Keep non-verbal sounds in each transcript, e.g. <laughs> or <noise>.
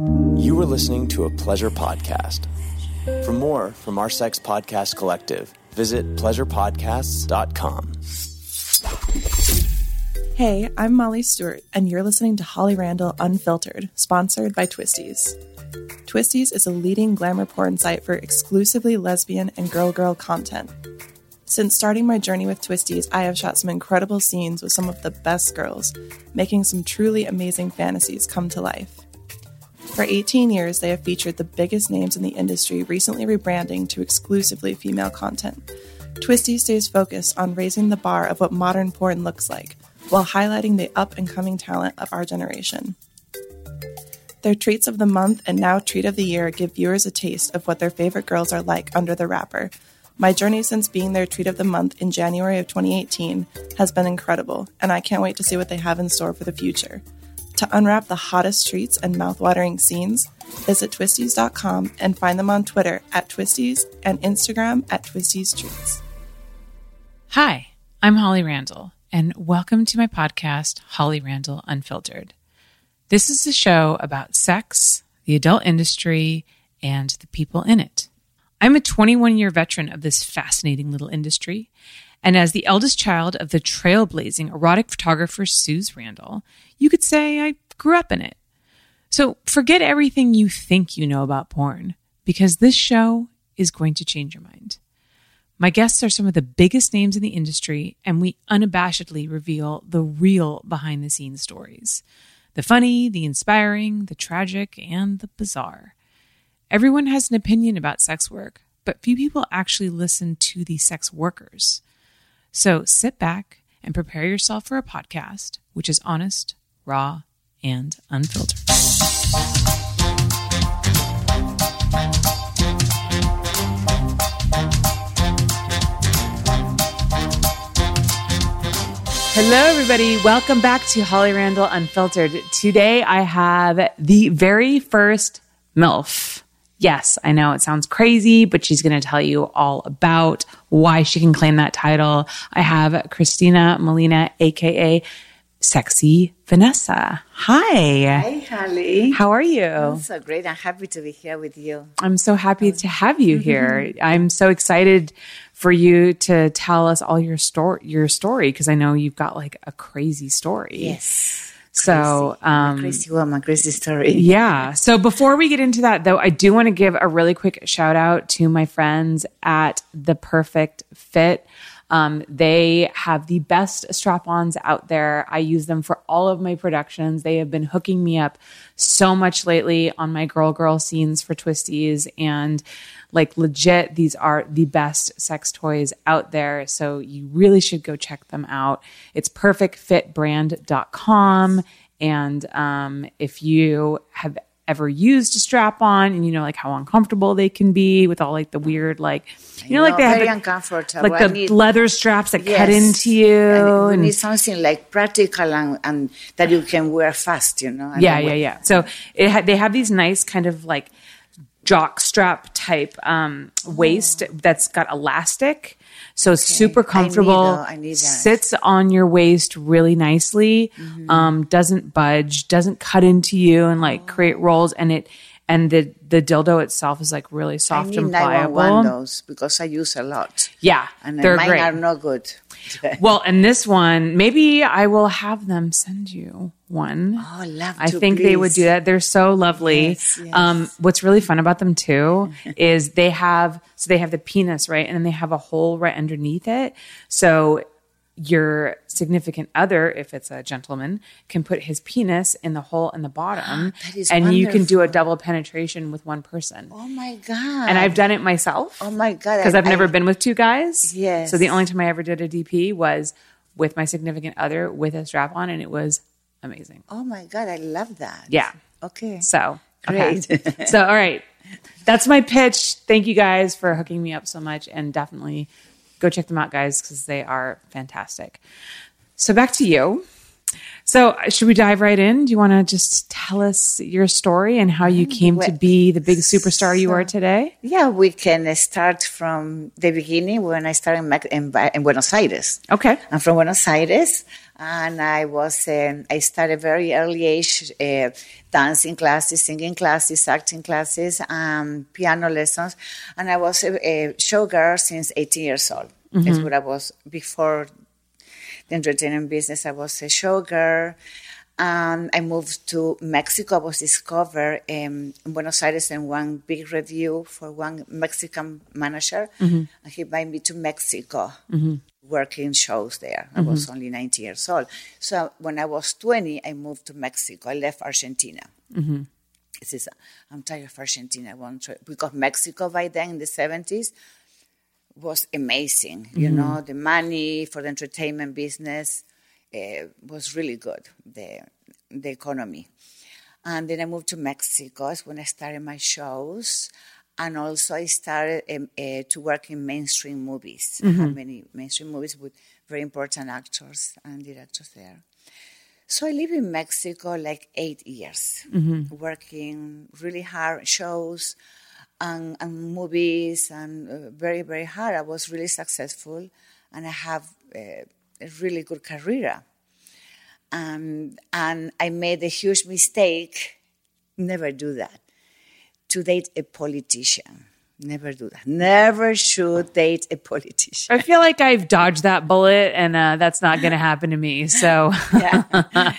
You are listening to a pleasure podcast. For more from our sex podcast collective, visit pleasurepodcasts.com. Hey, I'm Molly Stewart, and you're listening to Holly Randall Unfiltered, sponsored by Twistys. Twistys is a leading glamour porn site for exclusively lesbian and girl girl content. Since starting my journey with Twistys, I have shot some incredible scenes with some of the best girls, making some truly amazing fantasies come to life. For 18 years, they have featured the biggest names in the industry, recently rebranding to exclusively female content. Twisty stays focused on raising the bar of what modern porn looks like, while highlighting the up and coming talent of our generation. Their treats of the month and now treat of the year give viewers a taste of what their favorite girls are like under the wrapper. My journey since being their treat of the month in January of 2018 has been incredible, and I can't wait to see what they have in store for the future. To unwrap the hottest treats and mouthwatering scenes, visit twistys.com and find them on Twitter at twistys and Instagram at twistys treats. Hi, I'm Holly Randall, and welcome to my podcast, Holly Randall Unfiltered. This is a show about sex, the adult industry, and the people in it. I'm a 21 year veteran of this fascinating little industry, and as the eldest child of the trailblazing erotic photographer Suze Randall, you could say I grew up in it. So forget everything you think you know about porn, because this show is going to change your mind. My guests are some of the biggest names in the industry, and we unabashedly reveal the real behind the scenes stories the funny, the inspiring, the tragic, and the bizarre. Everyone has an opinion about sex work, but few people actually listen to the sex workers. So sit back and prepare yourself for a podcast which is honest, raw, and unfiltered. Hello, everybody. Welcome back to Holly Randall Unfiltered. Today I have the very first MILF. Yes, I know it sounds crazy, but she's going to tell you all about why she can claim that title. I have Christina Molina, aka Sexy Vanessa. Hi. Hi, Holly. How are you? I'm so great. I'm happy to be here with you. I'm so happy to have you here. I'm so excited for you to tell us all your story, your story, because I know you've got like a crazy story. Yes. So, um, crazy woman, crazy story. yeah. So before we get into that, though, I do want to give a really quick shout out to my friends at The Perfect Fit. Um, they have the best strap ons out there. I use them for all of my productions. They have been hooking me up so much lately on my girl girl scenes for Twistys. And like legit, these are the best sex toys out there. So you really should go check them out. It's perfectfitbrand.com. And um, if you have ever used a strap on and you know like how uncomfortable they can be with all like the weird like you know, like they have uncomfortable. like the need- leather straps that cut into you And we and need something like practical and, and that you can wear fast, you know. yeah yeah yeah so it ha- they have these nice kind of like jock strap type um waist that's got elastic so it's super I need comfortable. I need that. sits on your waist really nicely Mm-hmm. um doesn't budge doesn't cut into you and like create rolls and it and the the dildo itself is like really I soft need and 911 pliable those because I use a lot. yeah And they're mine great are no good. <laughs> well and this one maybe i will have them send you one Oh, love I to, think they would do that. They're so lovely. Yes, yes. Um, what's really fun about them too <laughs> is they have so they have the penis right, and then they have a hole right underneath it. So your significant other, if it's a gentleman, can put his penis in the hole in the bottom, <gasps> That is and you can do a double penetration with one person. Oh my God. And I've done it myself Oh my God. because I- I've never I- been with two guys. Yes. So the only time I ever did a DP was with my significant other with a strap on, and it was amazing. Oh my God. I love that. Yeah. Okay. So, okay. Great. <laughs> so, all right. That's my pitch. Thank you guys for hooking me up so much. And definitely go check them out, guys, because they are fantastic. So, back to you. So, should we dive right in? Do you want to just tell us your story and how you came to be the big superstar you are today? Yeah, we can start from the beginning when I started in, Mex- in, Ba- in Buenos Aires. Okay. I'm from Buenos Aires, and I was um, I started very early age, uh, dancing classes, singing classes, acting classes, um, piano lessons, and I was a, a showgirl since 18 years old. That's what I was before the entertainment business. I was a showgirl. Um, I moved to Mexico. I was discovered um, in Buenos Aires in one big review for one Mexican manager. And he invited me to Mexico, working shows there. I was only 19 years old. So when I was 20, I moved to Mexico. I left Argentina. This is, I'm tired of Argentina. I want to, because Mexico by then in the 70s was amazing. You know, the money for the entertainment business was really good, the, the economy. And then I moved to Mexico. That's when I started my shows. And also I started um, uh, to work in mainstream movies. Had many mainstream movies with very important actors and directors there. So I lived in Mexico like eight years, working really hard shows and, and movies and uh, very, very hard. I was really successful and I have uh, a really good career. And, and I made a huge mistake. Never do that. To date a politician. Never do that. Never should date a politician. I feel like I've dodged that bullet and uh, that's not going to happen to me. So, yeah,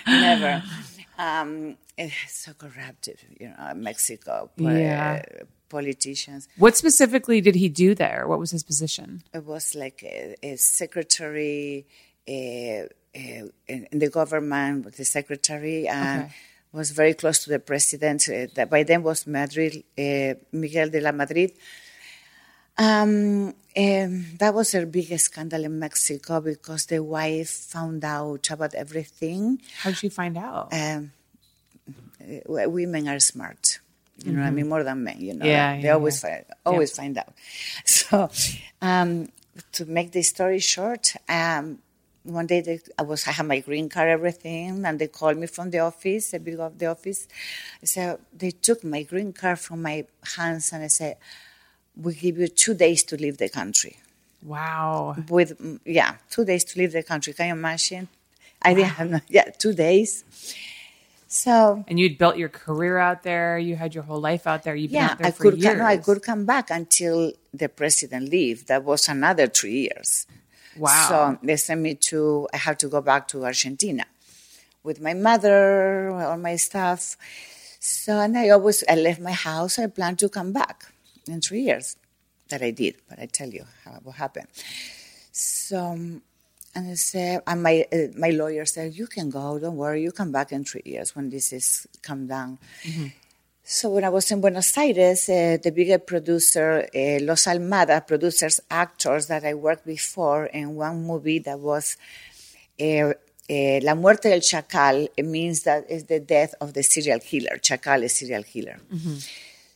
<laughs> never. Um, it's so corrupted, you know, Mexico. po- Yeah. uh, politicians. what specifically did he do there? What was his position? It was like a, a secretary uh, uh, in in the government, with the secretary, and Okay. was very close to the president. Uh, that by then was Madrid, uh, Miguel de la Madrid. Um, um, that was a biggest scandal in Mexico because the wife found out about everything. How did she find out? um, uh, women are smart. You know, what I mean, more than men. You know, Mm-hmm. Yeah, they yeah, always find, always find out. <laughs> So, um, to make the story short, um, one day they, I was I had my green card, everything, and they called me from the office, the big of the office. I said they took my green card from my hands, and I said, "We give you two days to leave the country." Wow. With yeah, two days to leave the country. Can you imagine? I didn't have no, yeah, two days. So And you'd built your career out there. You had your whole life out there. You've been yeah, there I for could years. come, no, I could come back until the president leave. That was another three years. Wow. So they sent me to. I had to go back to Argentina with my mother, all my stuff. So and I always I left my house. I planned to come back in three years. That I did, but I tell you how, what happened. So and I said, and my uh, my lawyer said, "You can go. Don't worry. You come back in three years when this is come down." So when I was in Buenos Aires, uh, the bigger producer, uh, Los Almada producers, actors that I worked before in one movie that was uh, uh, La Muerte del Chacal. It means that is the death of the serial killer. Chacal is serial killer.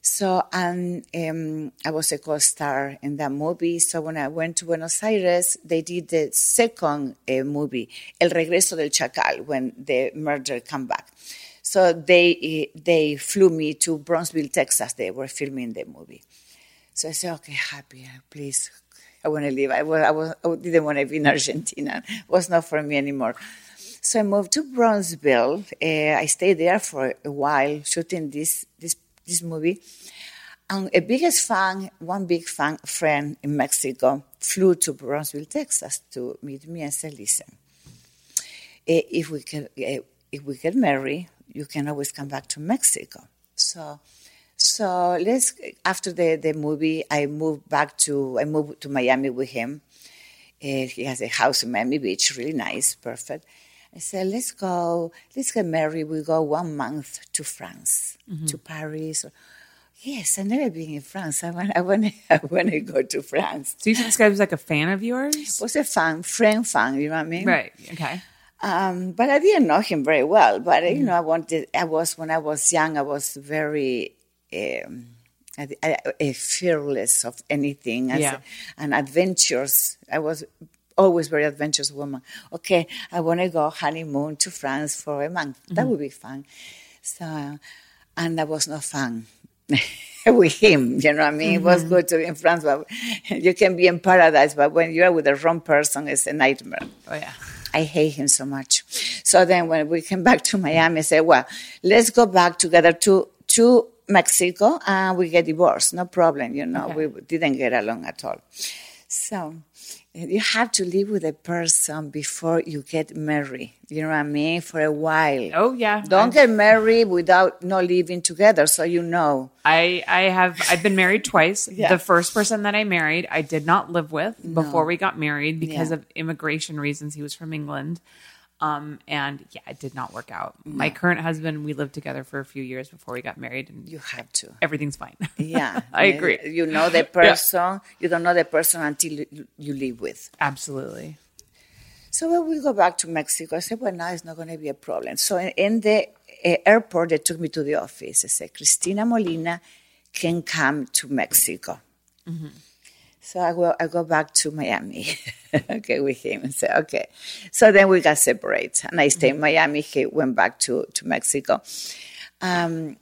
So and um, I was a co-star in that movie. So when I went to Buenos Aires, they did the second uh, movie, El Regreso del Chacal, when the murder come back. So they uh, they flew me to Brownsville, Texas. They were filming the movie. So I said, okay, happy, please. I want to leave. I, was, I, was, I didn't want to be in Argentina. It was not for me anymore. So I moved to Brownsville. Uh, I stayed there for a while shooting this this this movie. And a biggest fan, one big fan friend in Mexico, flew to Brownsville, Texas, to meet me and said, "Listen, eh, if we can, eh, if we get married, you can always come back to Mexico." So, so let's. After the the movie, I moved back to I moved to Miami with him. Uh, he has a house in Miami Beach, really nice, perfect. I said, let's go, let's get married. We go one month to France, to Paris. Yes, I've never been in France. I want, I want, <laughs> I want to go to France. So you said this guy was like a fan of yours? Was a fan, friend fan, you know what I mean? Right. Okay. Um, but I didn't know him very well. But you know, I wanted. I was when I was young. I was very um, I, I, I- fearless of anything, as- Yeah. and adventures. I was always very adventurous woman. Okay, I want to go honeymoon to France for a month. That would be fun. So, and that was not fun. <laughs> with him, you know what I mean? It was good to be in France, but <laughs> you can be in paradise, but when you're with the wrong person, it's a nightmare. Oh yeah. I hate him so much. So then when we came back to Miami, I said, well, let's go back together to, to Mexico and we get divorced. No problem. You know, Okay. we didn't get along at all. So you have to live with a person before you get married. You know what I mean? For a while. Oh yeah. Don't I've- get married without not living together so you know. I I have I've been married twice. <laughs> Yeah. The first person that I married, I did not live with before we got married because Yeah. of immigration reasons. He was from England. Um and yeah, it did not work out. My current husband, we lived together for a few years before we got married and You have to. everything's fine. <laughs> Yeah. I agree. You know the <laughs> person. You don't know the person until you, live with. Absolutely. So when we go back to Mexico, I said, well, now it's not going to be a problem. So in, in the uh, airport, they took me to the office. I said, Cristina Molina can come to Mexico. So I go, I go back to Miami, <laughs> okay, with him and say, okay. So then we got separated, and I stayed in Miami. He went back to, to Mexico. Um,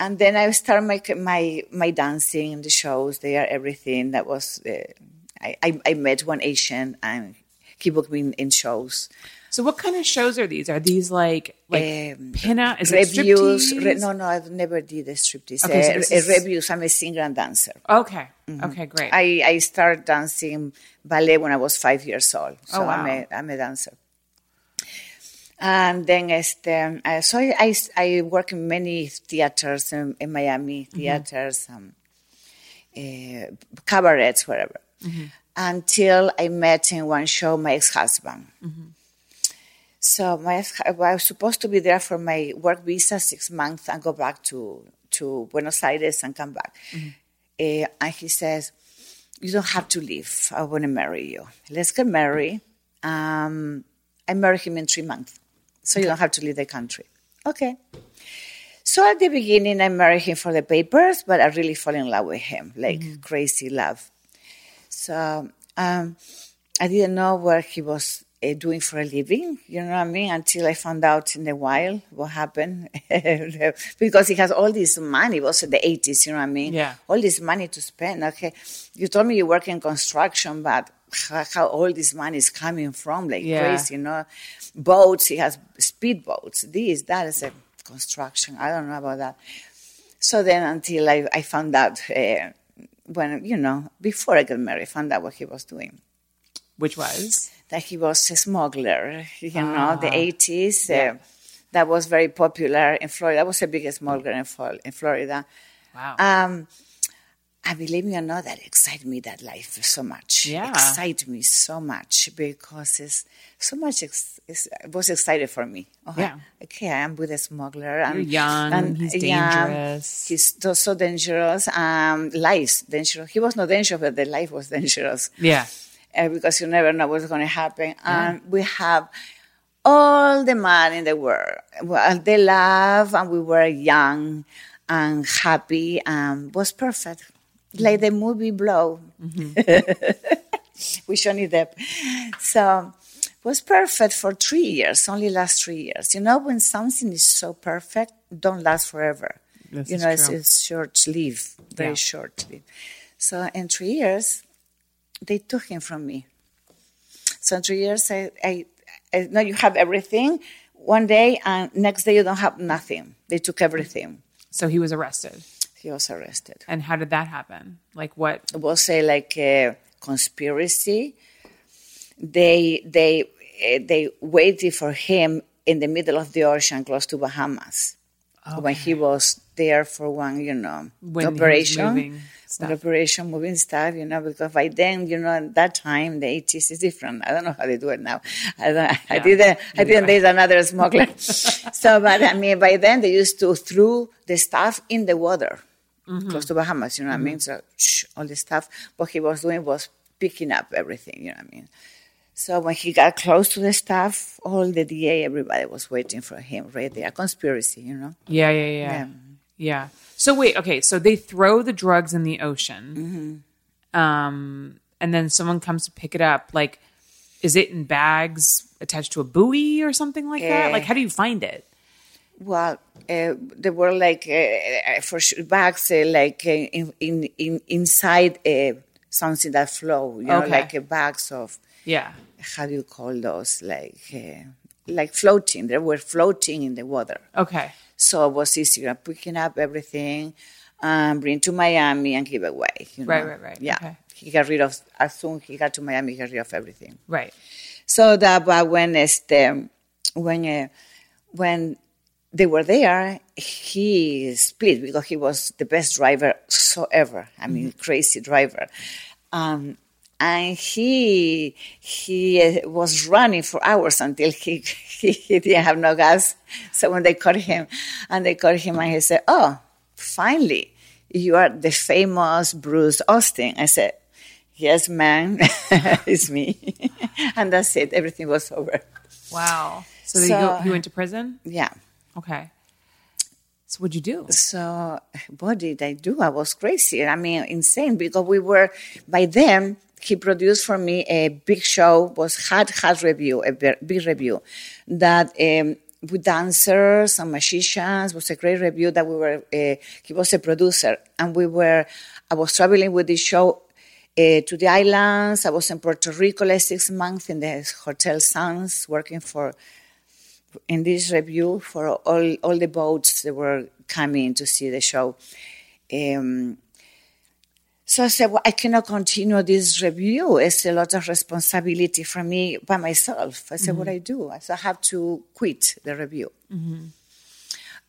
and then I started my, my, my dancing, and the shows there, everything. That was, uh, I, I, I met one Asian, and he booked me in, in shows. So what kind of shows are these? Are these like like Um, pinup? Is reviews. it Re, no, no, I've never did a striptease. Okay, Uh, is- reviews. I'm a singer and dancer. Okay. Okay, great. I, I started dancing ballet when I was five years old. So Oh, wow. I'm, a, I'm a dancer. And then este, uh, so I, I, I work in many theaters in, in Miami, Mm-hmm. theaters, um, uh, cabarets, wherever. Mm-hmm. Until I met in one show my ex-husband. Mm-hmm. So my I was supposed to be there for my work visa six months and go back to, to Buenos Aires and come back. Uh, and he says, you don't have to leave. I want to marry you. Let's get married. Um, I marry him in three months. So you don't have to leave the country. Okay. So at the beginning, I married him for the papers, but I really fall in love with him, like crazy love. So um, I didn't know where he was uh, doing for a living, you know what I mean, until I found out in a while what happened. <laughs> because he has all this money, it was in the 80s, you know what I mean? Yeah. All this money to spend. Okay, you told me you work in construction, but how, all this money is coming from, like Yeah. crazy, you know? Boats, he has speedboats, this, that is a construction. I don't know about that. So then until I, I found out, uh, when, you know, before I got married, I found out what he was doing. Which was? That he was a smuggler, you know, the 80s. Ah. Yeah. Uh, that was very popular in Florida. That was the biggest smuggler in, in Florida. Wow. Um, I believe me or not, that excited me that life so much. Yeah. excited me so much because it's so much. Ex- it was excited for me. Oh, Yeah. Okay, I'm with a smuggler. And, You're young, he's yeah, dangerous. he's so, so dangerous. Um, life's dangerous. He was not dangerous, but the life was dangerous yeah. Uh, because you never know what's going to happen. And we have all the money in the world. Well, they love, and we were young and happy, and was perfect. Like the movie Blow with Johnny Depp. So it was perfect for three years, only last three years. You know, when something is so perfect, don't last forever. This you know, it's, it's short lived, very Yeah. short lived. So in three years, they took him from me. So in three years, I, I, I know you have everything. One day and next day you don't have nothing. They took everything. So he was arrested. He was arrested. And how did that happen? Like what? It was a, like a conspiracy. They they eh, they waited for him in the middle of the ocean, close to Bahamas, when he was there for one, you know, When operation. Stuff. Operation moving stuff, you know, because by then, you know, at that time, the 80s is different. I don't know how they do it now. I, don't, I didn't, I didn't date another smuggler. <laughs> so, but I mean, by then they used to throw the stuff in the water, Mm-hmm. close to Bahamas, you know what I mean? So, shh, all the stuff, what he was doing was picking up everything, you know what I mean? So when he got close to the stuff, all the DA, everybody was waiting for him right there. Conspiracy, you know? Yeah, yeah, yeah. Yeah. Yeah. So wait, okay. So they throw the drugs in the ocean, Mm-hmm. um, and then someone comes to pick it up. Like, is it in bags attached to a buoy or something like that? Eh. Like, how do you find it? Well, uh, they were like uh, for sure bags, uh, like uh, in, in, in inside uh, something that flow. You know, Okay. like uh, bags of Yeah. how do you call those? Like uh, like floating. They were floating in the water. Okay. So it was easier picking up everything, um, bring to Miami and give away. You know? Right, right, right. Yeah. Okay. He got rid of, as soon he got to Miami, he got rid of everything. Right. So that, but when, este, when, uh, when they were there, he split because he was the best driver so ever. I mean, crazy driver. Um, and he he uh, was running for hours until he, <laughs> he he didn't have no gas. So when they caught him, and they caught him, and he said, "Oh, finally, you are the famous Bruce Austin." I said, "Yes, man, <laughs> it's me," <laughs> and that's it. Everything was over. Wow. So, So- go, you went to prison? Yeah. Okay. So what'd you do? So what did I do? I was crazy. I mean, insane because we were by then. He produced for me a big show, was had had review, a big review, that um, with dancers and magicians was a great review. That we were. Uh, he was a producer, and we were. I was traveling with this show uh, to the islands. I was in Puerto Rico like six months in the Hotel Suns, working for in this review for all, all the boats that were coming to see the show. Um, so I said, well, I cannot continue this review. It's a lot of responsibility for me by myself. I said, what mm-hmm. I do? I said, I have to quit the review. Mm-hmm.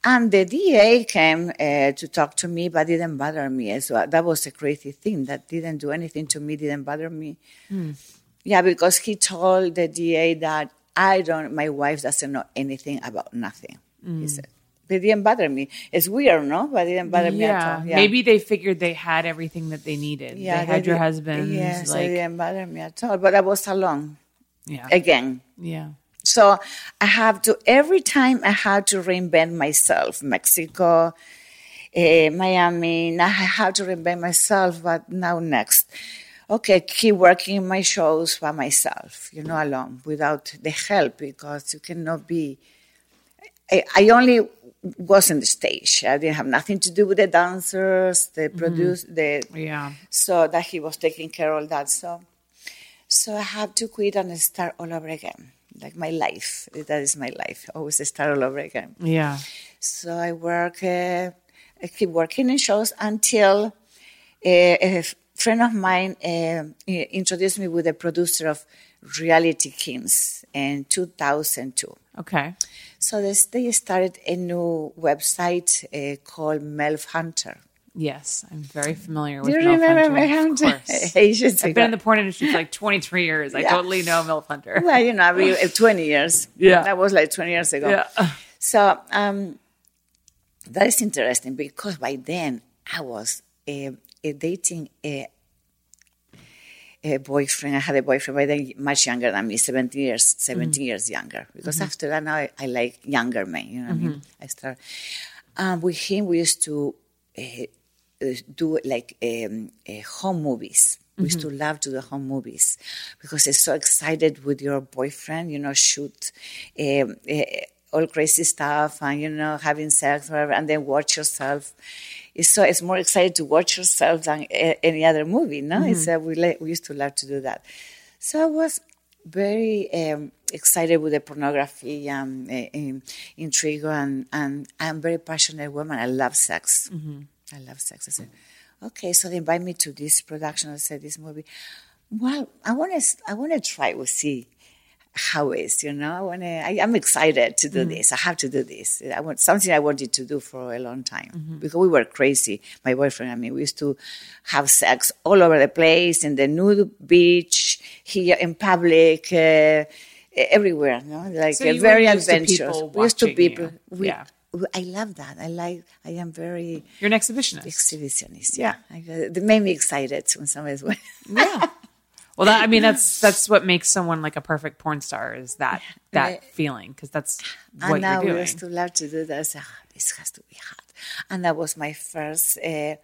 And the DA came uh, to talk to me, but didn't bother me as well. That was a crazy thing. That didn't do anything to me, didn't bother me. Mm. Yeah, because he told the DA that I don't, my wife doesn't know anything about nothing. He mm. said, they didn't bother me. It's weird, no? But it didn't bother me at all. Yeah. Maybe they figured they had everything that they needed. yeah, they had your husband. Yes, like, it didn't bother me at all. But I was alone yeah. again. yeah. So I have to, every time I had to reinvent myself. Mexico, eh, Miami, now I have to reinvent myself, but now next. Okay, keep working in my shows by myself, you know, alone, without the help, because you cannot be. I, I only was on the stage. I didn't have nothing to do with the dancers, the produce, the Yeah. so that he was taking care of all that. So, so I have to quit and start all over again, like my life. That is my life. Always start all over again. Yeah. So I work, uh, I keep working in shows until uh, a friend of mine uh, introduced me with a producer of Reality Kings in 2002. Okay. So this, they started a new website uh, called MILF Hunter. Yes, I'm very familiar with. Do you MILF remember Hunter. MILF Of Hunter? course. <laughs> I've been in the porn industry for like 23 years. I Yeah. totally know MILF Hunter. <laughs> Well, you know, I mean, uh, 20 years. Yeah. That was like 20 years ago. Yeah. So um, that is interesting because by then I was uh, uh, dating a, a boyfriend. I had a boyfriend by then much younger than me, 17 years, 17 years younger. Because after that, now I, I like younger men, you know what I mean? I start. Um, with him, we used to uh, uh, do like um, uh, home movies. We used to love to do home movies because it's so excited with your boyfriend, you know, shoot um, all crazy stuff and, you know, having sex, whatever, and then watch yourself. It's so it's more excited to watch yourself than a, any other movie, no? It's uh, we, we used to love to do that. So I was very um, excited with the pornography and uh, intrigue, and, and I'm a very passionate woman. I love sex. I love sex. I said, okay, so they invite me to this production. I said, this movie. Well, I want to. I want to try. We'll see how it is. You know, I want to. I'm excited to do this. I have to do this. I want something I wanted to do for a long time because we were crazy. My boyfriend and me. We used to have sex all over the place in the nude beach, here in public. Uh, everywhere, no, like So uh, very were used to adventurous. we used to people. We, Yeah. I love that. I like. I am very You're an exhibitionist. exhibitionist. Yeah, I, uh, they made me excited when somebody's. Yeah. <laughs> Well, that, I mean, that's <laughs> that's what makes someone like a perfect porn star is that that Right. feeling because that's and what now you're doing. used to love to do that. I said, "Ah, this has to be hot. And that was my first uh,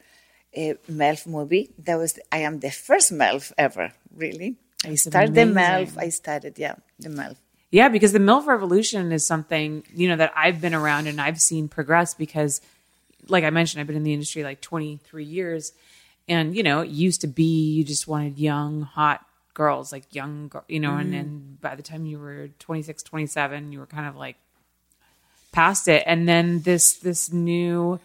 uh, MILF movie. That was I am the first MILF ever, really. I started the amazing. MILF. I started, yeah, the MILF. Yeah, because the MILF revolution is something, you know, that I've been around and I've seen progress because, like I mentioned, I've been in the industry like 23 years. And, you know, it used to be you just wanted young, hot girls, like young, you know, and then by the time you were 26, 27, you were kind of like past it. And then this, this new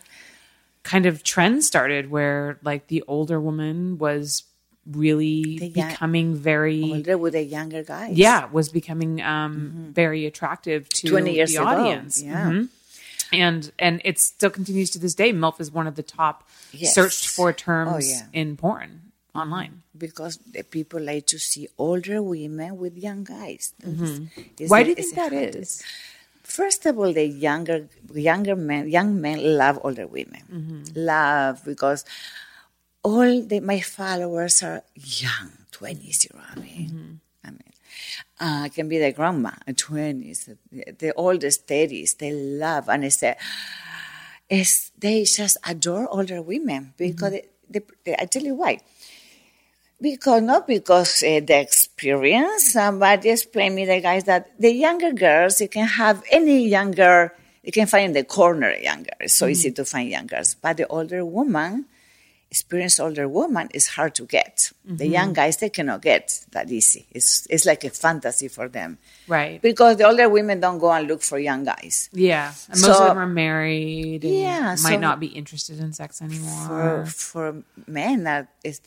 kind of trend started where like the older woman was really young- becoming very Older with the younger guys. yeah was becoming um very attractive to 20 years the ago, audience yeah. Mhm. And and it still continues to this day milf is one of the top Yes. searched for terms Oh, yeah. in porn online Because the people like to see older women with young guys. Mm-hmm. why the- do you think that is First of all, the younger younger men, young men love older women. Mm-hmm. Love because all the, my followers are young, twenties. You know what I mean? Mm-hmm. I uh, can be the grandma, twenties, the, the oldest thirties. They love, and it's a, it's they just adore older women because they, they, they, I tell you why. Because not because uh, the experience, somebody explained me the guys that the younger girls you can have any younger you can find in the corner younger. It's so easy to find young girls, but the older woman, experienced older woman, is hard to get. The young guys they cannot get that easy. It's it's like a fantasy for them right because the older women don't go and look for young guys. yeah and most So- of them are married and Yeah, might so- not be interested in sex anymore for for men that is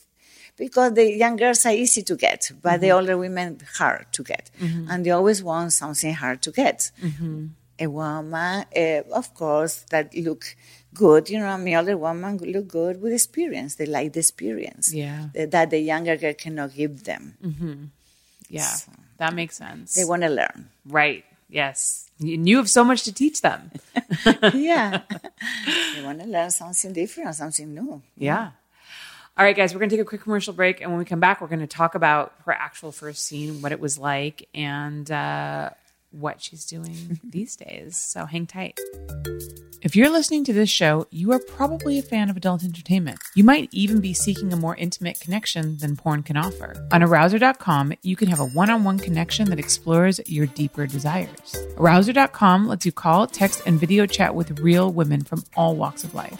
because the young girls are easy to get, but Mm-hmm. the older women hard to get, and they always want something hard to get. Mm-hmm. A woman, uh, of course, that look good. You know, I mean, older woman look good with experience. They like the experience. Yeah. that, the younger girl cannot give them. yeah that makes sense They want to learn. right yes and you have so much to teach them <laughs> yeah, <laughs> they want to learn something different, something new. Yeah. All right, guys, we're going to take a quick commercial break. And when we come back, we're going to talk about her actual first scene, what it was like, and uh, what she's doing <laughs> these days. So hang tight. If you're listening to this show, you are probably a fan of adult entertainment. You might even be seeking a more intimate connection than porn can offer. On arousr.com, you can have a one on one connection that explores your deeper desires. Arousr.com lets you call, text, and video chat with real women from all walks of life.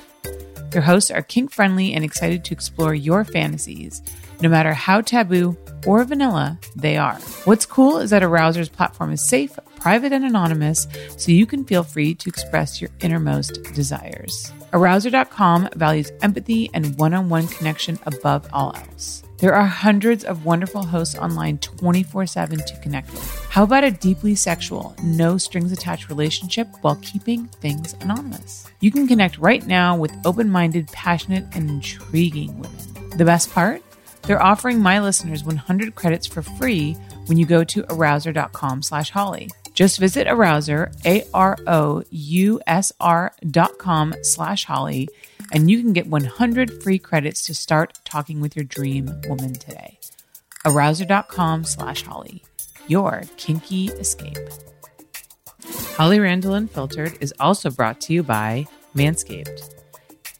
Their hosts are kink friendly and excited to explore your fantasies, no matter how taboo or vanilla they are. What's cool is that Arousr's platform is safe, private, and anonymous, so you can feel free to express your innermost desires. Arousr.com values empathy and one on one connection above all else. There are hundreds of wonderful hosts online 24 7 to connect with. How about a deeply sexual, no strings attached relationship while keeping things anonymous? You can connect right now with open minded, passionate, and intriguing women. The best part? They're offering my listeners 100 credits for free when you go to arousr.com slash holly. Just visit Arousr, A-R-O-U-S-R dot com slash holly, and you can get 100 free credits to start talking with your dream woman today. Arousr.com slash holly. Your kinky escape. Holly Randall Unfiltered is also brought to you by Manscaped.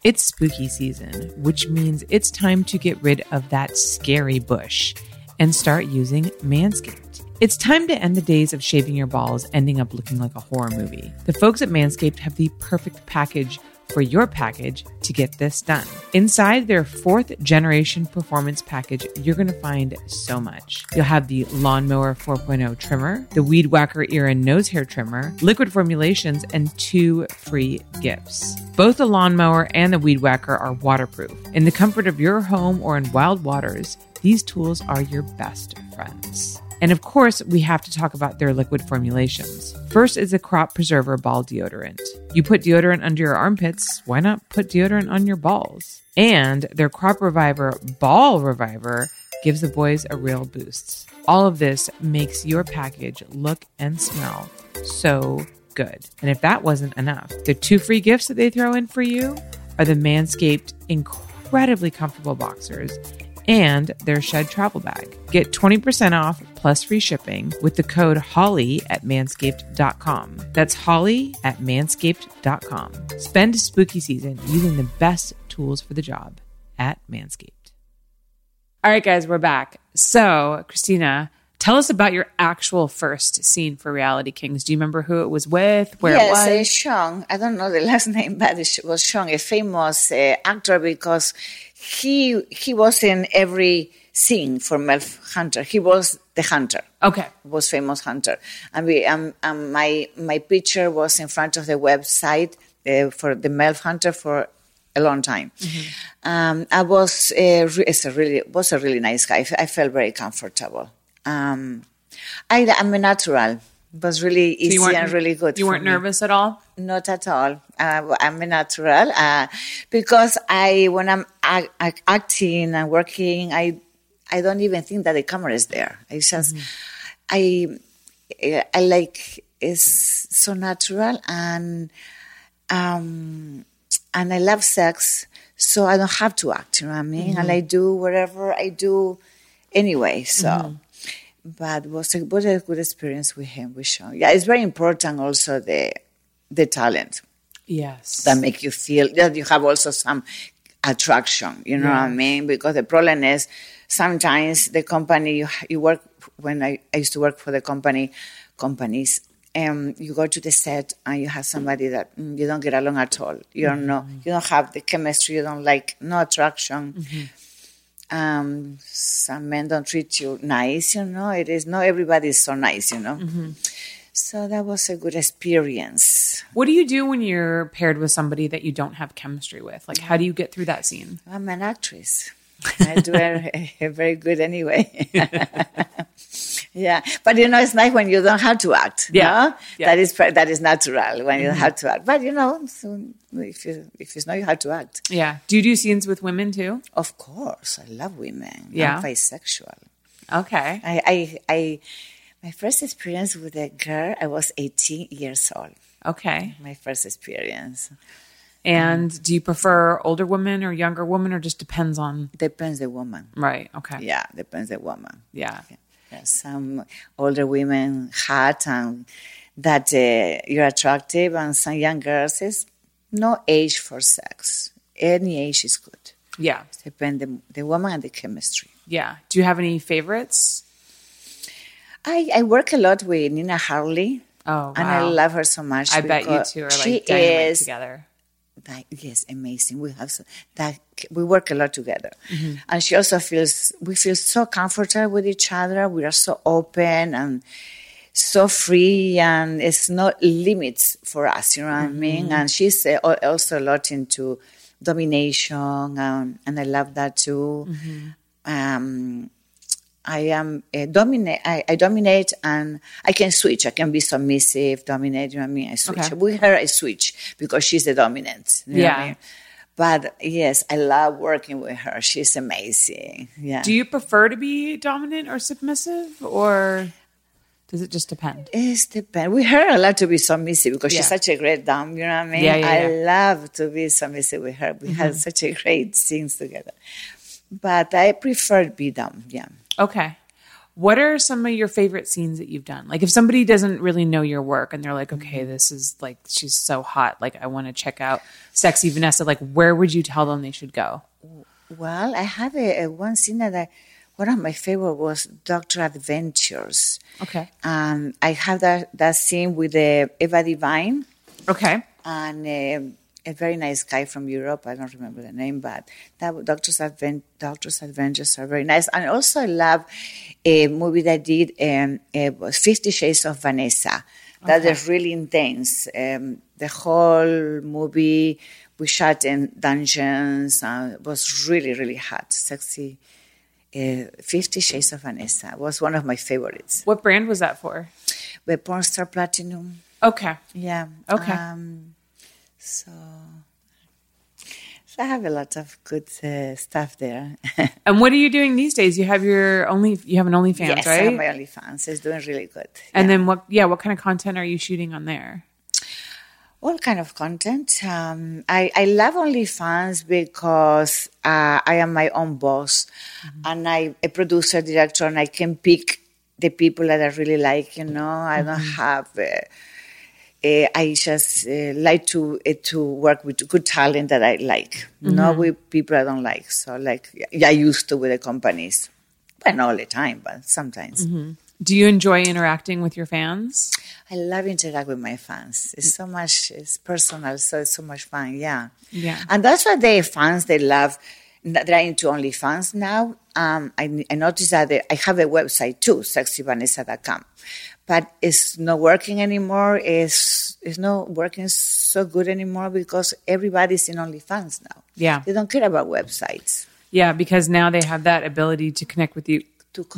It's spooky season, which means it's time to get rid of that scary bush and start using Manscaped. It's time to end the days of shaving your balls ending up looking like a horror movie. The folks at Manscaped have the perfect package for your package to get this done. Inside their fourth generation performance package, you're going to find so much. You'll have the Lawnmower 4.0 trimmer, the Weed Whacker ear and nose hair trimmer, liquid formulations, and two free gifts. Both the lawnmower and the weed whacker are waterproof. In the comfort of your home or in wild waters, these tools are your best friends. And of course, we have to talk about their liquid formulations. First is the Crop Preserver Ball Deodorant. You put deodorant under your armpits, why not put deodorant on your balls? And their Crop Reviver Ball Reviver gives the boys a real boost. All of this makes your package look and smell so good. And if that wasn't enough, the two free gifts that they throw in for you are the Manscaped incredibly comfortable boxers and their shed travel bag. Get 20% off plus free shipping with the code HOLLY at manscaped.com. That's HOLLY at manscaped.com. Spend spooky season using the best tools for the job at Manscaped. All right, guys, we're back. So, Christina, tell us about your actual first scene for Reality Kings. Do you remember who it was with? Where yes, it uh, was? Sean. I don't know the <laughs> last name, but it was Sean, a famous uh, actor because he he was in every scene for MILF Hunter. He was the hunter. Okay. Was famous hunter, and we um, um my my picture was in front of the website uh, for the MILF Hunter for a long time. Um, I was uh, re- it's a really was a really nice guy. I felt very comfortable. Um, I I'm a natural. Was really easy and really good. You weren't me. nervous at all? Not at all. Uh, I'm a natural uh, because I, when I'm ac- ac- acting and working, I, I don't even think that the camera is there. I just, I, I like it's so natural and, um, and I love sex, so I don't have to act. You know what I mean? And I do whatever I do anyway. So but was a was a good experience with him with Sean. Yeah, it's very important also the the talent Yes. that make you feel that you have also some attraction. You know what I mean? Because the problem is sometimes the company you you work when I, I used to work for the company companies. Um, you go to the set and you have somebody that mm, you don't get along at all. You don't know. You don't have the chemistry. You don't like no attraction um, some men don't treat you nice, you know. It is not everybody is so nice, you know. So that was a good experience. what do you do when you're paired with somebody that you don't have chemistry with? Like, how do you get through that scene? I'm an actress. I do a, <laughs> a very good anyway. <laughs> yeah, but you know, it's nice when you don't have to act. Yeah. no? Yeah. that is that is natural when you don't have to act. But you know, if you if it's not, you have to act. Yeah. Do you do scenes with women too? Of course, I love women. Yeah. I'm bisexual. Okay. I, I, I, my first experience with a girl, I was 18 years old. Okay. My first experience And do you prefer older women or younger women or just depends on? depends the woman. Right. Okay. Yeah, depends the woman. Yeah. Yeah, some older women hot and that uh, you're attractive, and some young girls is no age for sex. Any age is good. Yeah. Depend the, the woman and the chemistry. Yeah. Do you have any favorites? I, I work a lot with Nina Hartley. Oh, And I love her so much. I bet you two are like dynamite is together. That yes amazing we have so, that we work a lot together Mm-hmm. and she also feels we feel so comfortable with each other we are so open and so free and it's not limits for us you know what i mean Mm-hmm. and she's uh, also a lot into domination um, and i love that too Mm-hmm. um, I am uh, dominate. I, I dominate, and I can switch. I can be submissive, dominate. You know what I mean? I switch Okay. with her. I switch because she's the dominant. you know what I Yeah. mean? But yes, I love working with her. She's amazing. Yeah. Do you prefer to be dominant or submissive or does it just depend? It depends. With her, I love to be submissive because Yeah. she's such a great dom. You know what I mean? Yeah, yeah, I yeah. Mm-hmm. love to be submissive with her. We had such a great scenes together. But I prefer to be dom. Yeah. Okay. What are some of your favorite scenes that you've done? Like if somebody doesn't really know your work and they're like, okay, this is like she's so hot, like I want to check out Sexy Vanessa, like where would you tell them they should go? Well, I have a, a one scene that I, one of my favorite was Doctor Adventures. Okay. Um, I have that that scene with uh, Ava Devine Okay. and um a very nice guy from Europe. I don't remember the name, but that Doctor's Advent Doctor's Adventures are very nice. And also, I love a movie that I did um, it was Fifty Shades of Vanessa. That is really intense. Um, the whole movie we shot in dungeons. Uh, it was really really hot, sexy. Uh, Fifty Shades of Vanessa was one of my favorites. What brand was that for? The Porn Star Platinum. Okay. Yeah. Okay. Um, so, so I have a lot of good uh, stuff there. <laughs> And what are you doing these days? You have your only you have an OnlyFans, yes, I right? have my OnlyFans. It's doing really good. and Yeah. then what yeah, what kind of content are you shooting on there? all kind of content. Um, I, I love OnlyFans because uh, I am my own boss, and I a producer, director, and I can pick the people that I really like. You know, I don't have. Uh, uh, I just uh, like to uh, to work with good talent that I like, not with people I don't like. So like yeah, I used to with the companies, but not all the time, but sometimes. Do you enjoy interacting with your fans? I love interact with my fans. It's so much. It's personal, so it's so much fun. Yeah, Yeah. and that's why they fans they love. They're into OnlyFans now. Um, I, I noticed that they, I have a website too, sexyvanessa.com, but it's not working anymore. It's it's not working so good anymore because everybody's in OnlyFans now. Yeah. they don't care about websites. Yeah, because now they have that ability to connect with you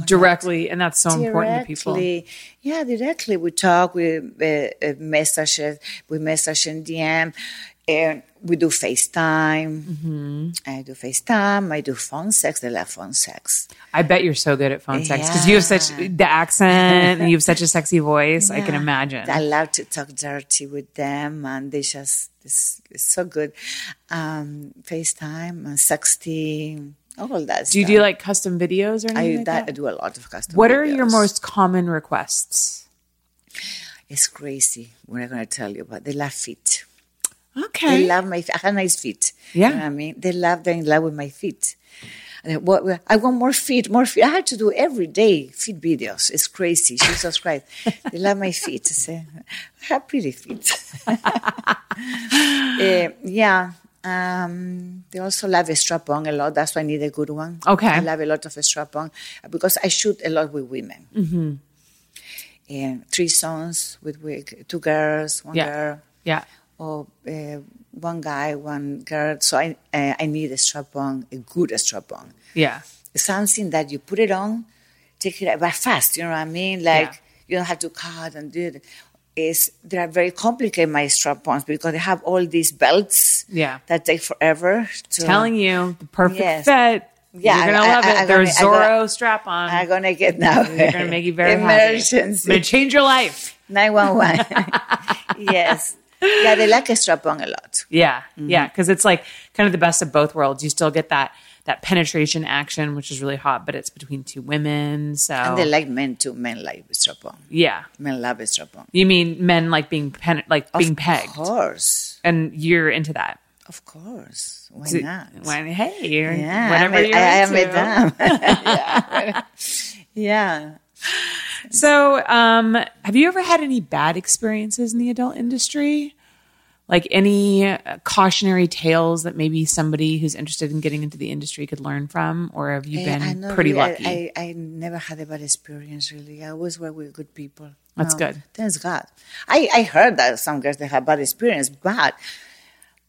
directly, and that's so important to people. Yeah, directly. We talk, we uh, uh, message, we message in DM, and we do FaceTime. Mm-hmm. I do FaceTime. I do phone sex. They love phone sex. I bet you're so good at phone sex because you have such the accent and you have such a sexy voice. I can imagine. I love to talk dirty with them, and they just it's, it's so good. Um, FaceTime and sexting, all that. do you do like custom videos or anything I, like that, I do a lot of custom. What are your most common requests? It's crazy. We're not gonna tell you, but they love feet. Okay. They love my. I have nice feet. Yeah. you know I mean, they love. They're in love with my feet. And what, I want more feet, more feet. I have to do every day feet videos. It's crazy. Jesus Christ, <laughs> they love my feet. I say, I have pretty feet. <laughs> Eh, yeah. Um, they also love a strap on a lot. That's why I need a good one. Okay. I love a lot of a strap on because I shoot a lot with women. Mm-hmm. And three sons with, with two girls, one Yeah. girl Yeah. Or uh, one guy, one girl. So I uh, I need a strap on, a good strap on, Yeah. something that you put it on, take it but fast. You know what I mean? Like Yeah. you don't have to cut and do it. Is they are very complicated my strap ons because they have all these belts. Yeah. that take forever. To, Telling you the perfect Yes. fit. Yeah, You're gonna I- love I- it. I'm There's Zorro strap on. I'm gonna get now. They're gonna make you very happy. <laughs> emergency. Gonna change your life. Nine one one. <laughs> Yes. Yeah, they like a strap on a lot. Yeah, Mm-hmm. yeah, because it's like kind of the best of both worlds. You still get that that penetration action, which is really hot, but it's between two women. So And they like men too. Men like strap on. yeah, Men love a strap on. you mean men like being pen, like being pegged? Of course. and you're into that. Of course. Why So- not? when- hey, you're, yeah, whatever I'm you're I am a dam. yeah. yeah. So, um, have you ever had any bad experiences in the adult industry? Like any cautionary tales that maybe somebody who's interested in getting into the industry could learn from, or have you Eh, been I know pretty really, lucky? I, I, I never had a bad experience really. I always work with good people. That's good. Thanks God. I, I heard that some girls they have bad experience, but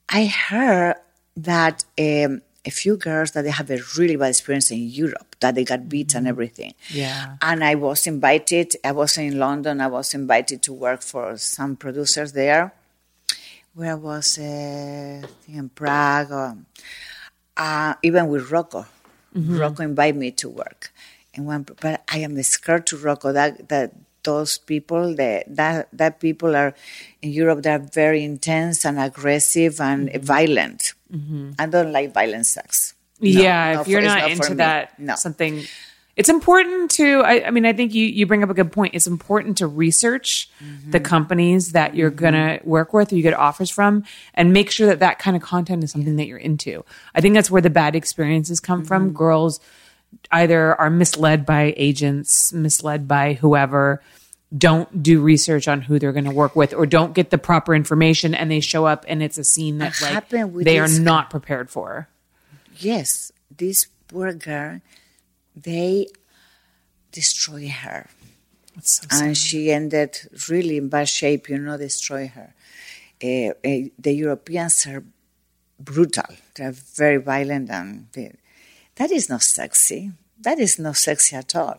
I heard that um, a few girls that they have a really bad experience in Europe, that they got beat and everything. Mm-hmm. Yeah. And I was invited. I was in London. I was invited to work for some producers there. Where I was uh, in Prague, or, uh, even with Rocco. Rocco invited me to work, and one, but I am scared to Rocco. That that those people, that that that people are in Europe. They are very intense and aggressive and violent. I don't like violent sex. No, yeah, no, if you're for- not, for into me. that, no. something. It's important to. I, I mean, I think you you bring up a good point. It's important to research Mm-hmm. the companies that you're gonna work with or you get offers from, and make sure that that kind of content is something that you're into. I think that's where the bad experiences come from. Mm-hmm. Girls either are misled by agents, misled by whoever. Don't do research on who they're going to work with, or don't get the proper information, and they show up and it's a scene that like they are not prepared for. yes, this poor girl, they destroy her. So and she ended really in bad shape, you know, destroy her. Uh, uh, the Europeans are brutal. They're very violent and they, that is not sexy. That is not sexy at all.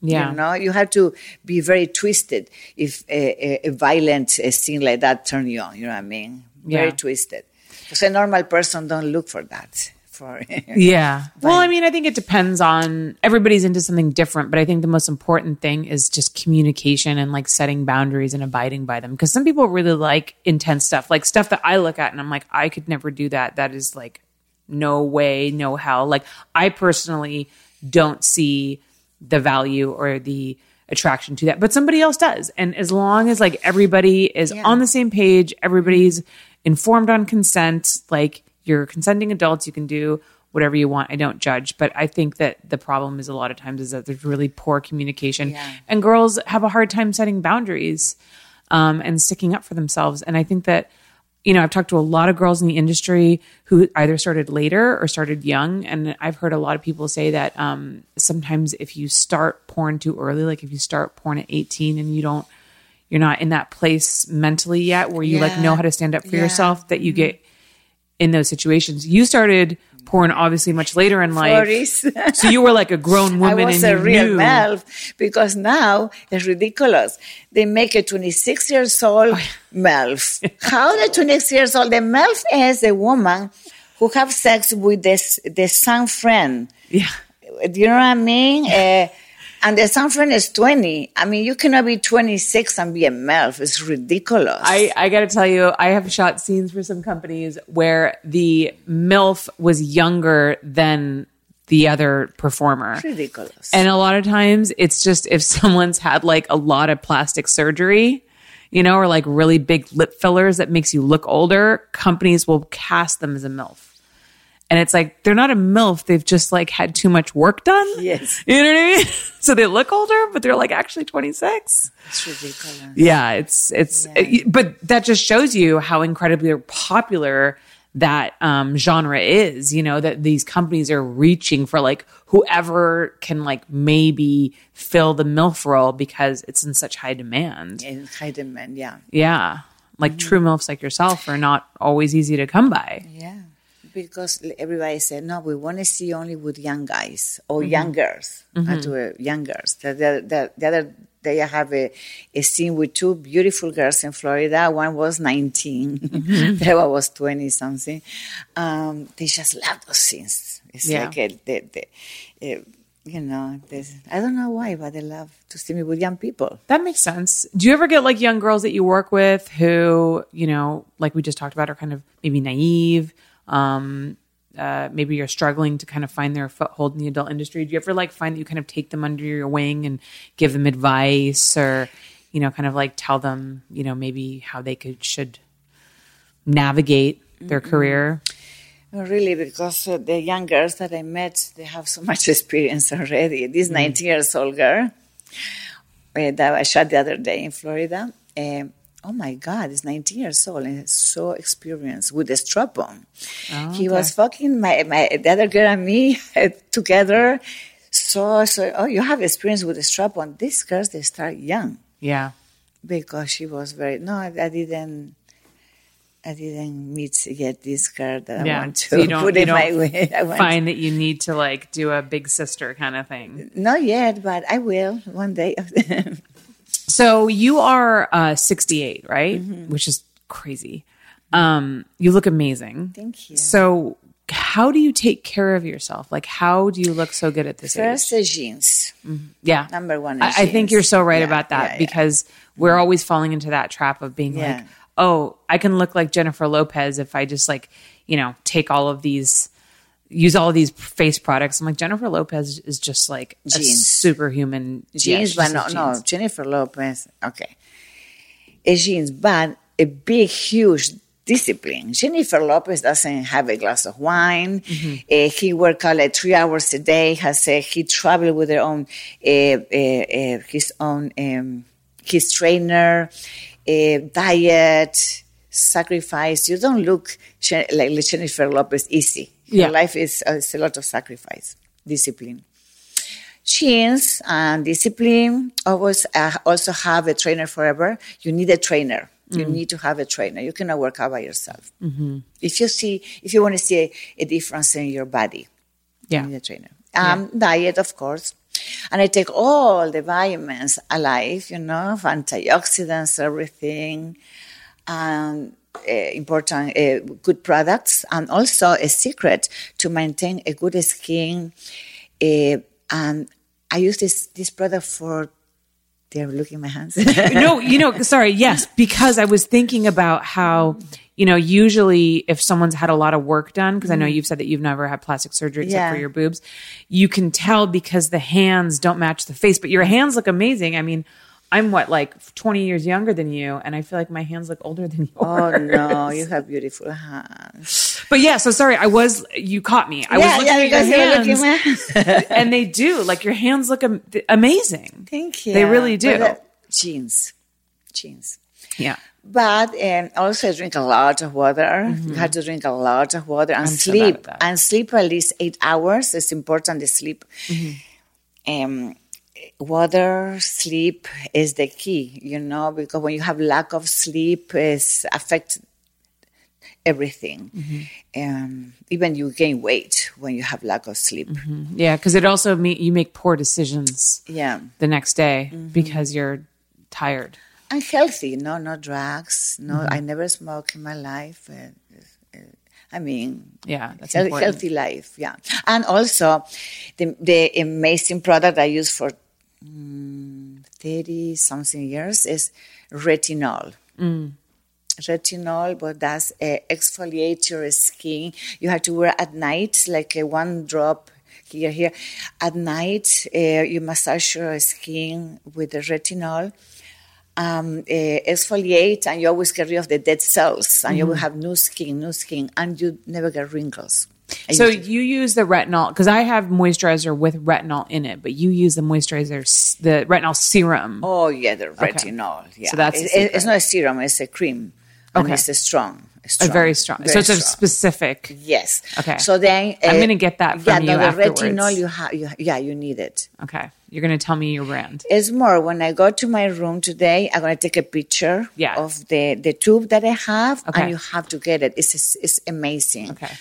Yeah. You know, you have to be very twisted if a, a, a violent uh, scene like that turn you on. You know what I mean? Very Yeah. twisted. Because a normal person don't look for that. For <laughs> Yeah. Well, I mean, I think it depends on everybody's into something different, but I think the most important thing is just communication and like setting boundaries and abiding by them. Because some people really like intense stuff, like stuff that I look at and I'm like, I could never do that. That is like, no way, no how. Like, I personally don't see the value or the attraction to that, but somebody else does. And as long as like everybody is Yeah. on the same page, everybody's informed on consent, like you're consenting adults, you can do whatever you want. I don't judge, but I think that the problem is a lot of times is that there's really poor communication Yeah. and girls have a hard time setting boundaries um, and sticking up for themselves. And I think that, you know, I've talked to a lot of girls in the industry who either started later or started young. And I've heard a lot of people say that um, sometimes if you start porn too early, like if you start porn at 18 and you don't, you're not in that place mentally yet where you like know how to stand up for Yeah. yourself, that you get in those situations. You started porn obviously much later in life. So you were like a grown <laughs> woman. I was a real knew. MILF because now it's ridiculous. They make a 26 years old Oh, MILF. <laughs> How the 26 years old? The MILF is a woman who have sex with this the son friend. Yeah. Do you know what I mean? Uh, and the son friend is 20. I mean, you cannot be 26 and be a MILF. It's ridiculous. I, I got to tell you, I have shot scenes for some companies where the MILF was younger than the other performer. ridiculous. And a lot of times it's just if someone's had like a lot of plastic surgery, you know, or like really big lip fillers that makes you look older, companies will cast them as a MILF. And it's like they're not a MILF, they've just like had too much work done. Yes. <laughs> You know what I mean? <laughs> So they look older, but they're like actually 26. it's ridiculous. Yeah, it's it's but that just shows you how incredibly popular that um, genre is. You know that these companies are reaching for like whoever can like maybe fill the milf role because it's in such high demand. In high demand, yeah. Yeah, like true milfs like yourself are not always easy to come by. Yeah, because everybody said no. We want to see only with young guys or young girls. Not to, uh, young girls. The, the, the, the other day, I have a, a scene with two beautiful girls in Florida. One was 19, <laughs> the other was 20 something. Um, they just love those scenes. It's Yeah. like a, the, the, uh, you know, I don't know why, but they love to see me with young people. That makes sense. Do you ever get like young girls that you work with who, you know, like we just talked about, are kind of maybe naive? Um, uh, maybe you're struggling to kind of find their foothold in the adult industry. Do you ever like find that you kind of take them under your wing and give them advice, or you know, kind of like tell them, you know, maybe how they could should navigate their career? Not really, because uh, the young girls that I met, they have so <laughs> much experience already. This 19 years old girl uh, that I shot the other day in Florida, um, oh my God, he's 19 years old and so experienced with the strap on. Oh, he was fucking my, my the other girl and me <laughs> together. So, so, oh, you have experience with the strap on. These girls, they start young Yeah. because she was very, no, I, I didn't. I didn't meet yet this girl that I want to So you don't, put you in my don't way. <laughs> I find that you need to like do a big sister kind of thing. Not yet, but I will one day. <laughs> So you are uh, 68, right? Which is crazy. Um, you look amazing. Thank you. So how do you take care of yourself? Like, how do you look so good at this First, age? the genes. Yeah, number one I, is I think you're so right Yeah, about that yeah, yeah. because we're always falling into that trap of being Yeah. like, oh, I can look like Jennifer Lopez if I just like, you know, take all of these, use all these face products. I'm like Jennifer Lopez is just like a Genes. superhuman genes, she but no, has no. Jennifer Lopez. Okay, a genes, but a big, huge discipline. Jennifer Lopez doesn't have a glass of wine. Mm-hmm. Uh, he work out like three hours a day. Has a, he travel with their own, uh, uh, uh, his own, um, his trainer, uh, diet, sacrifice. You don't look like Jennifer Lopez easy. Yeah. Your life is uh, it's a lot of sacrifice, discipline genes and discipline. Always uh, also have a trainer forever. You need a trainer. You need to have a trainer. You cannot work out by yourself. If you see, if you want to see a, a difference in your body, Yeah. you need a trainer. Um, Diet, of course. And I take all the vitamins alive, you know, antioxidants, everything, and uh, important, uh, good products, and also a secret to maintain a good skin. Uh, and I use this this product for They're looking at my hands. <laughs> no, you know, sorry, yes, because I was thinking about how, you know, usually if someone's had a lot of work done, because I know you've said that you've never had plastic surgery except Yeah. for your boobs, you can tell because the hands don't match the face, but your hands look amazing. I mean, I'm what, like 20 years younger than you, and I feel like my hands look older than yours. <laughs> oh no, you have beautiful hands. But yeah, so sorry, I was, you caught me. I yeah, was looking because at your hands, at <laughs> <laughs> and they do. Like your hands look am- amazing. Thank you. They really do. But, uh, genes, genes. Yeah. But um, also drink a lot of water. You have to drink a lot of water and Mm-hmm. I'm so sleep. that. and sleep at least eight hours. It's important to sleep. Mm-hmm. Um, water, sleep is the key, you know, because when you have lack of sleep, it affects everything. Mm-hmm. Um, even you gain weight when you have lack of sleep. Yeah, because it also me you make poor decisions Yeah. the next day Mm-hmm. because you're tired. and healthy. No, no drugs. No, Mm-hmm. I never smoke in my life. Uh, uh, I mean, Yeah, that's healthy, important. healthy life. Yeah, and also the the amazing product I use for thirty something years is retinol. Mm. Retinol, but that's uh, exfoliate your skin. You have to wear at night, like a one drop here, here. At night, uh, you massage your skin with the retinol um, uh, exfoliate and you always get rid of the dead cells and you will have new skin, new skin, and you never get wrinkles. I So you use the retinol because I have moisturizer with retinol in it, but you use the moisturizer, the retinol serum. oh yeah, the retinol. Yeah, So that's It- it- it's not a serum; it's a cream, and Okay. it's a strong, a A strong very strong. so very it's a specific. Yes. Okay. So then I'm uh, gonna get that from yeah, you the afterwards. retinol you have. You, yeah, you need it. Okay, you're gonna tell me your brand. It's more when I go to my room today. I'm gonna take a picture Yeah. of the the tube that I have, Okay. and you have to get it. It's it's amazing. Okay,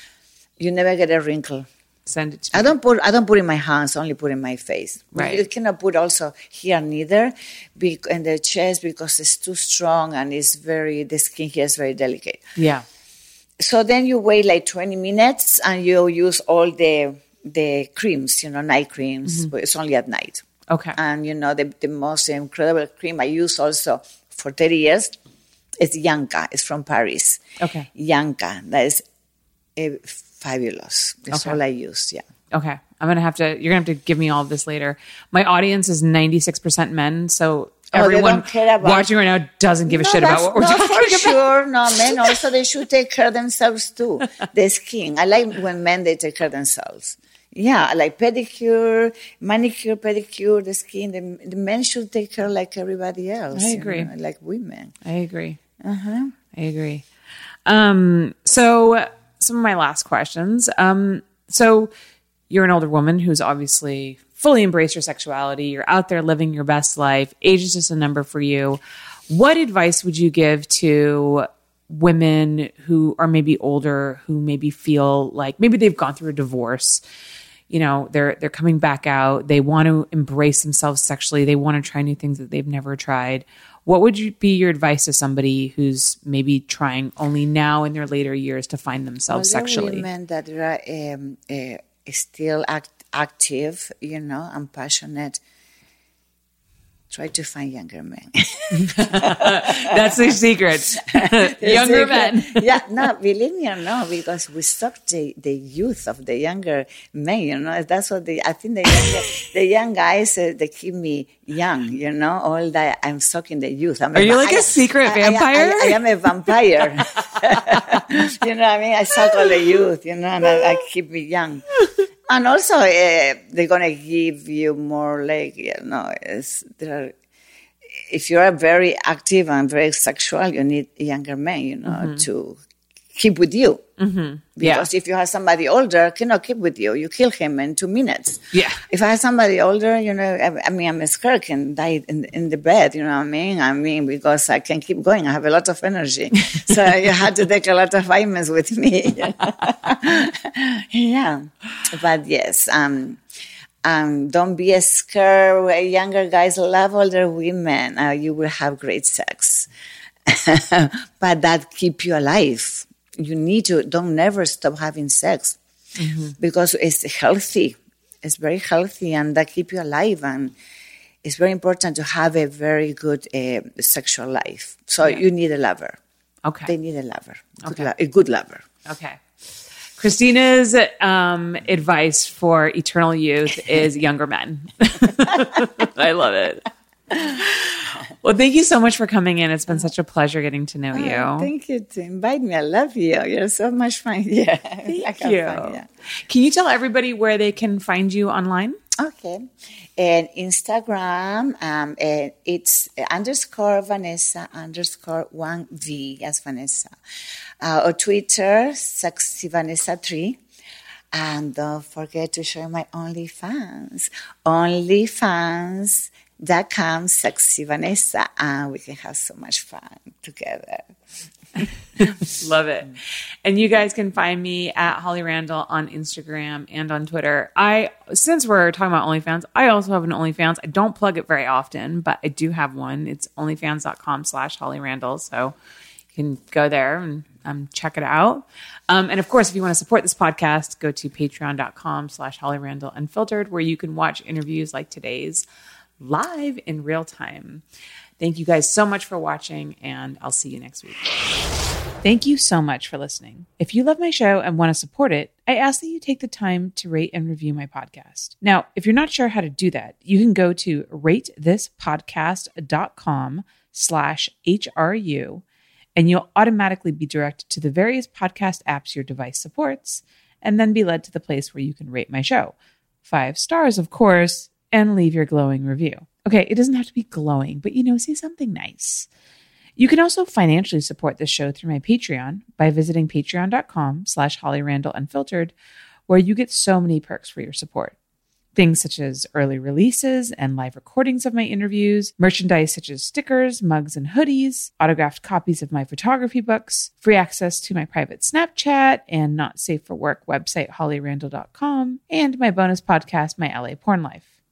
You never get a wrinkle. send it to me. I don't put I don't put in my hands, only put in my face. Right. You cannot put also here neither, be, in the chest because it's too strong and it's very the skin here is very delicate. Yeah. So then you wait like twenty minutes and you use all the the creams, you know, night creams. Mm-hmm. But it's only at night. Okay. And you know the the most incredible cream I use also for thirty years is Yon-Ka. It's from Paris. Okay. Yon-Ka. That is fabulous. That's Okay. all I use. Yeah. Okay. I'm gonna have to. You're gonna have to give me all of this later. My audience is 96 percent men, so Oh, everyone watching right now doesn't give a No, shit about what we're talking for about. sure. No, <laughs> men also they should take care of themselves too. The skin. I like when men they take care of themselves. Yeah, like pedicure, manicure, pedicure, the skin. The, the men should take care like everybody else. I you agree. know, like women. I agree. Uh huh. I agree. Um, so some of my last questions. Um, so you're an older woman who's obviously fully embraced your sexuality. You're out there living your best life. Age is just a number for you. What advice would you give to women who are maybe older, who maybe feel like maybe they've gone through a divorce? You know, they're they're coming back out. They want to embrace themselves sexually. They want to try new things that they've never tried. What would you be your advice to somebody who's maybe trying only now in their later years to find themselves Well, sexually? women that are um, uh, still act- active, you know, and passionate. Try to find younger men. <laughs> That's the secret. <laughs> Younger men. <laughs> yeah, no, believe me or no, because we suck the, the youth of the younger men, you know. That's what the I think the younger, the young guys uh, they keep me young, you know. All that I'm sucking the youth. I'm Are you like a a secret I- I- vampire? I, I am a vampire. you know what I mean? I suck all the youth, you know, and I, I keep me young. And also, uh, they're gonna give you more like you know, it's, there are if you are very active and very sexual, you need younger men, you know, Mm-hmm. to keep with you. Mm-hmm. Yeah. Because if you have somebody older, cannot keep with you. You kill him in two minutes. Yeah. If I have somebody older, you know, I, I mean, I'm a scared can die in, in the bed. You know what I mean? I mean, because I can keep going. I have a lot of energy, <laughs> so you had to take a lot of vitamins with me. <laughs> yeah, but yes, um, um, don't be a scared. Younger guys love older women. Uh, you will have great sex, <laughs> but that keep you alive. You need to don't never stop having sex because it's healthy. It's very healthy, and that keep you alive. And it's very important to have a very good uh, sexual life. So you need a lover. Okay. They need a lover, good Okay. lo- a good lover. Okay. Christina's um, advice for eternal youth is younger men. <laughs> I love it. <laughs> Well, thank you so much for coming in. It's been such a pleasure getting to know you. Oh, Thank you to invite me. I love you. You're so much fun. <laughs> Yeah. Thank you. Can you tell everybody where they can find you online? Okay. And Instagram, um, and it's underscore Vanessa underscore one V as Vanessa. Uh, or Twitter, sexy Vanessa three. And don't forget to share my OnlyFans. OnlyFans. OnlyFans.com sexy Vanessa. And we can have so much fun together. <laughs> Love it. And you guys can find me at Holly Randall on Instagram and on Twitter. I since we're talking about OnlyFans, I also have an OnlyFans. I don't plug it very often, but I do have one. It's onlyfans.com slash Holly Randall. So you can go there and um, check it out. Um, and of course, if you want to support this podcast, go to patreon.com slash Holly Randall Unfiltered, where you can watch interviews like today's live in real time. Thank you guys so much for watching, and I'll see you next week. Thank you so much for listening. If you love my show and want to support it, I ask that you take the time to rate and review my podcast. Now, if you're not sure how to do that, you can go to ratethispodcast.com slash HRU and you'll automatically be directed to the various podcast apps your device supports and then be led to the place where you can rate my show. Five stars, of course, and leave your glowing review. Okay, it doesn't have to be glowing, but you know, say something nice. You can also financially support this show through my Patreon by visiting patreon.com slash Holly Randall Unfiltered, where you get so many perks for your support. Things such as early releases and live recordings of my interviews, merchandise such as stickers, mugs, and hoodies, autographed copies of my photography books, free access to my private Snapchat and not safe for work website, hollyrandall.com, and my bonus podcast, My LA Porn Life.